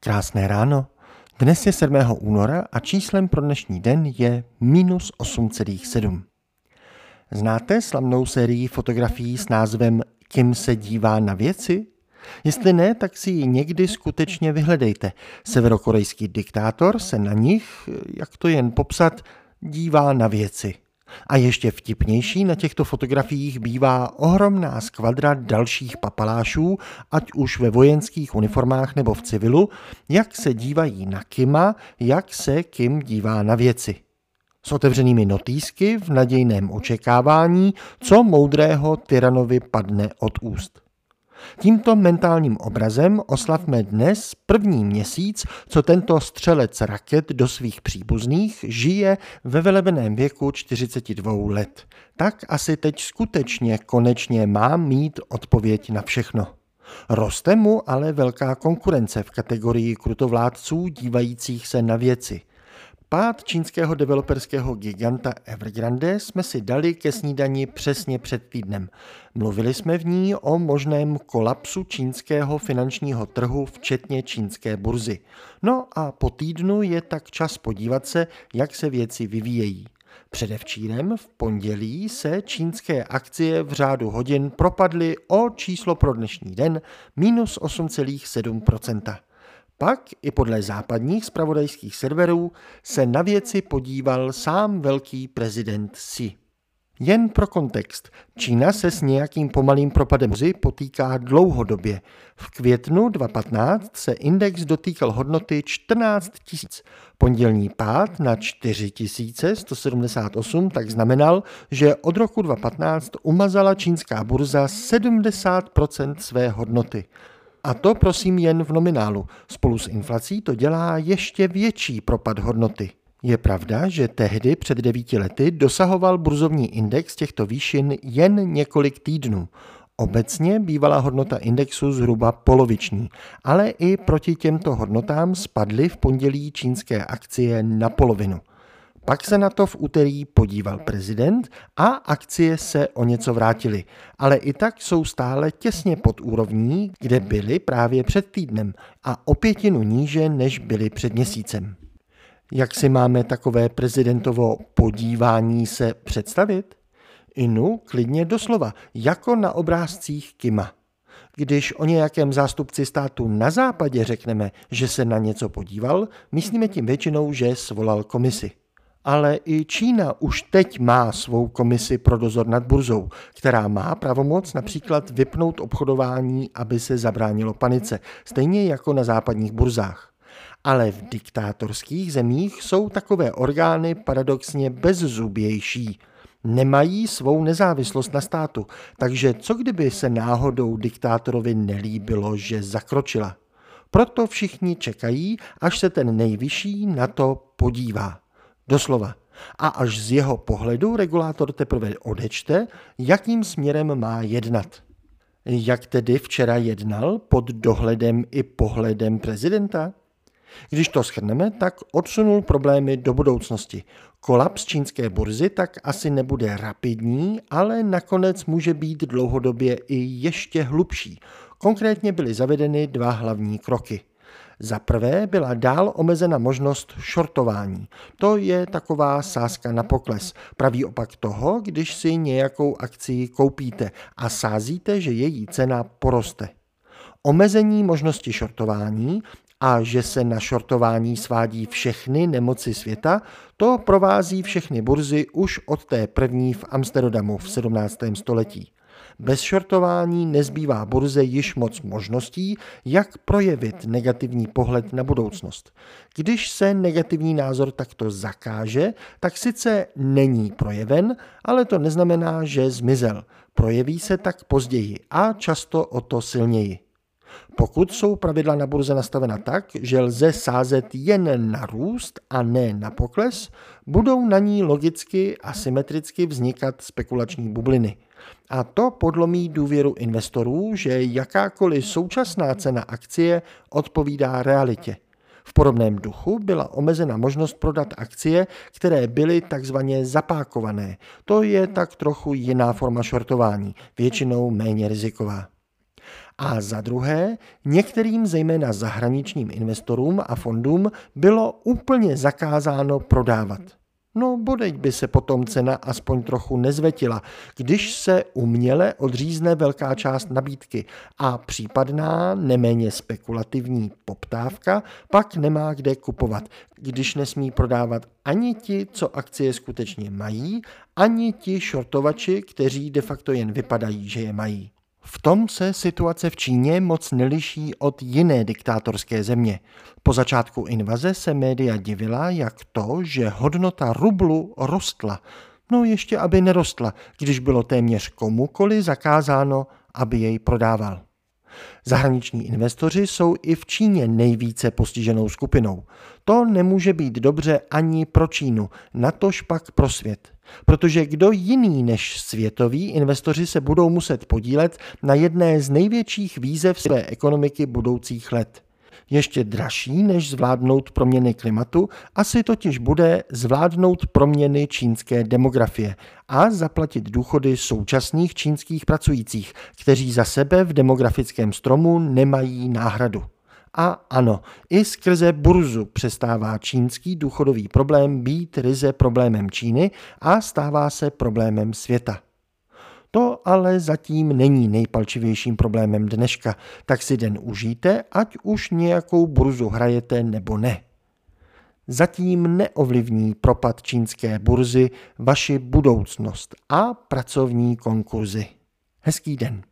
Krásné ráno. Dnes je 7. února a číslem pro dnešní den je minus 8,7. Znáte slavnou sérii fotografií s názvem Kim se dívá na věci? Jestli ne, tak si ji někdy skutečně vyhledejte. Severokorejský diktátor se na nich, jak to jen popsat, dívá na věci. A ještě vtipnější na těchto fotografiích bývá ohromná skvadra dalších papalášů, ať už ve vojenských uniformách nebo v civilu, jak se dívají na Kima, jak se Kim dívá na věci. S otevřenými notýsky v nadějném očekávání, co moudrého tyranovi padne od úst. Tímto mentálním obrazem oslavme dnes první měsíc, co tento střelec raket do svých příbuzných žije ve velebeném věku 42 let. Tak asi teď skutečně konečně má mít odpověď na všechno. Roste mu ale velká konkurence v kategorii krutovládců dívajících se na věci. Pád čínského developerského giganta Evergrande jsme si dali ke snídani přesně před týdnem. Mluvili jsme v ní o možném kolapsu čínského finančního trhu, včetně čínské burzy. No a po týdnu je tak čas podívat se, jak se věci vyvíjejí. Předevčírem v pondělí se čínské akcie v řádu hodin propadly o číslo pro dnešní den minus 8,7 pak i podle západních spravodajských serverů se na věci podíval sám velký prezident Xi. Jen pro kontext, Čína se s nějakým pomalým propadem zy potýká dlouhodobě. V květnu 2015 se index dotýkal hodnoty 14 tisíc. Pondělní pád na 4178 tak znamenal, že od roku 2015 umazala čínská burza 70% své hodnoty. A to prosím jen v nominálu. Spolu s inflací to dělá ještě větší propad hodnoty. Je pravda, že tehdy před devíti lety dosahoval burzovní index těchto výšin jen několik týdnů. Obecně bývala hodnota indexu zhruba poloviční, ale i proti těmto hodnotám spadly v pondělí čínské akcie na polovinu. Pak se na to v úterý podíval prezident a akcie se o něco vrátily, ale i tak jsou stále těsně pod úrovní, kde byly právě před týdnem a o pětinu níže, než byly před měsícem. Jak si máme takové prezidentovo podívání se představit? Inu klidně doslova, jako na obrázcích Kima. Když o nějakém zástupci státu na západě řekneme, že se na něco podíval, myslíme tím většinou, že svolal komisi ale i Čína už teď má svou komisi pro dozor nad burzou, která má pravomoc například vypnout obchodování, aby se zabránilo panice, stejně jako na západních burzách. Ale v diktátorských zemích jsou takové orgány paradoxně bezzubější. Nemají svou nezávislost na státu, takže co kdyby se náhodou diktátorovi nelíbilo, že zakročila? Proto všichni čekají, až se ten nejvyšší na to podívá. Doslova. A až z jeho pohledu regulátor teprve odečte, jakým směrem má jednat. Jak tedy včera jednal pod dohledem i pohledem prezidenta? Když to schrneme, tak odsunul problémy do budoucnosti. Kolaps čínské burzy tak asi nebude rapidní, ale nakonec může být dlouhodobě i ještě hlubší. Konkrétně byly zavedeny dva hlavní kroky. Za prvé byla dál omezena možnost šortování. To je taková sázka na pokles. Pravý opak toho, když si nějakou akci koupíte a sázíte, že její cena poroste. Omezení možnosti šortování a že se na šortování svádí všechny nemoci světa, to provází všechny burzy už od té první v Amsterdamu v 17. století. Bez šortování nezbývá burze již moc možností, jak projevit negativní pohled na budoucnost. Když se negativní názor takto zakáže, tak sice není projeven, ale to neznamená, že zmizel. Projeví se tak později a často o to silněji. Pokud jsou pravidla na burze nastavena tak, že lze sázet jen na růst a ne na pokles, budou na ní logicky a symetricky vznikat spekulační bubliny. A to podlomí důvěru investorů, že jakákoliv současná cena akcie odpovídá realitě. V podobném duchu byla omezena možnost prodat akcie, které byly takzvaně zapákované. To je tak trochu jiná forma šortování, většinou méně riziková. A za druhé, některým zejména zahraničním investorům a fondům bylo úplně zakázáno prodávat. No bodeď by se potom cena aspoň trochu nezvetila, když se uměle odřízne velká část nabídky a případná neméně spekulativní poptávka pak nemá kde kupovat, když nesmí prodávat ani ti, co akcie skutečně mají, ani ti šortovači, kteří de facto jen vypadají, že je mají. V tom se situace v Číně moc neliší od jiné diktátorské země. Po začátku invaze se média divila, jak to, že hodnota rublu rostla. No ještě aby nerostla, když bylo téměř komukoli zakázáno, aby jej prodával. Zahraniční investoři jsou i v Číně nejvíce postiženou skupinou. To nemůže být dobře ani pro Čínu, natož pak pro svět. Protože kdo jiný než světoví investoři se budou muset podílet na jedné z největších výzev své ekonomiky budoucích let. Ještě dražší než zvládnout proměny klimatu, asi totiž bude zvládnout proměny čínské demografie a zaplatit důchody současných čínských pracujících, kteří za sebe v demografickém stromu nemají náhradu. A ano, i skrze burzu přestává čínský důchodový problém být ryze problémem Číny a stává se problémem světa. To ale zatím není nejpalčivějším problémem dneška, tak si den užijte, ať už nějakou burzu hrajete nebo ne. Zatím neovlivní propad čínské burzy vaši budoucnost a pracovní konkurzy. Hezký den.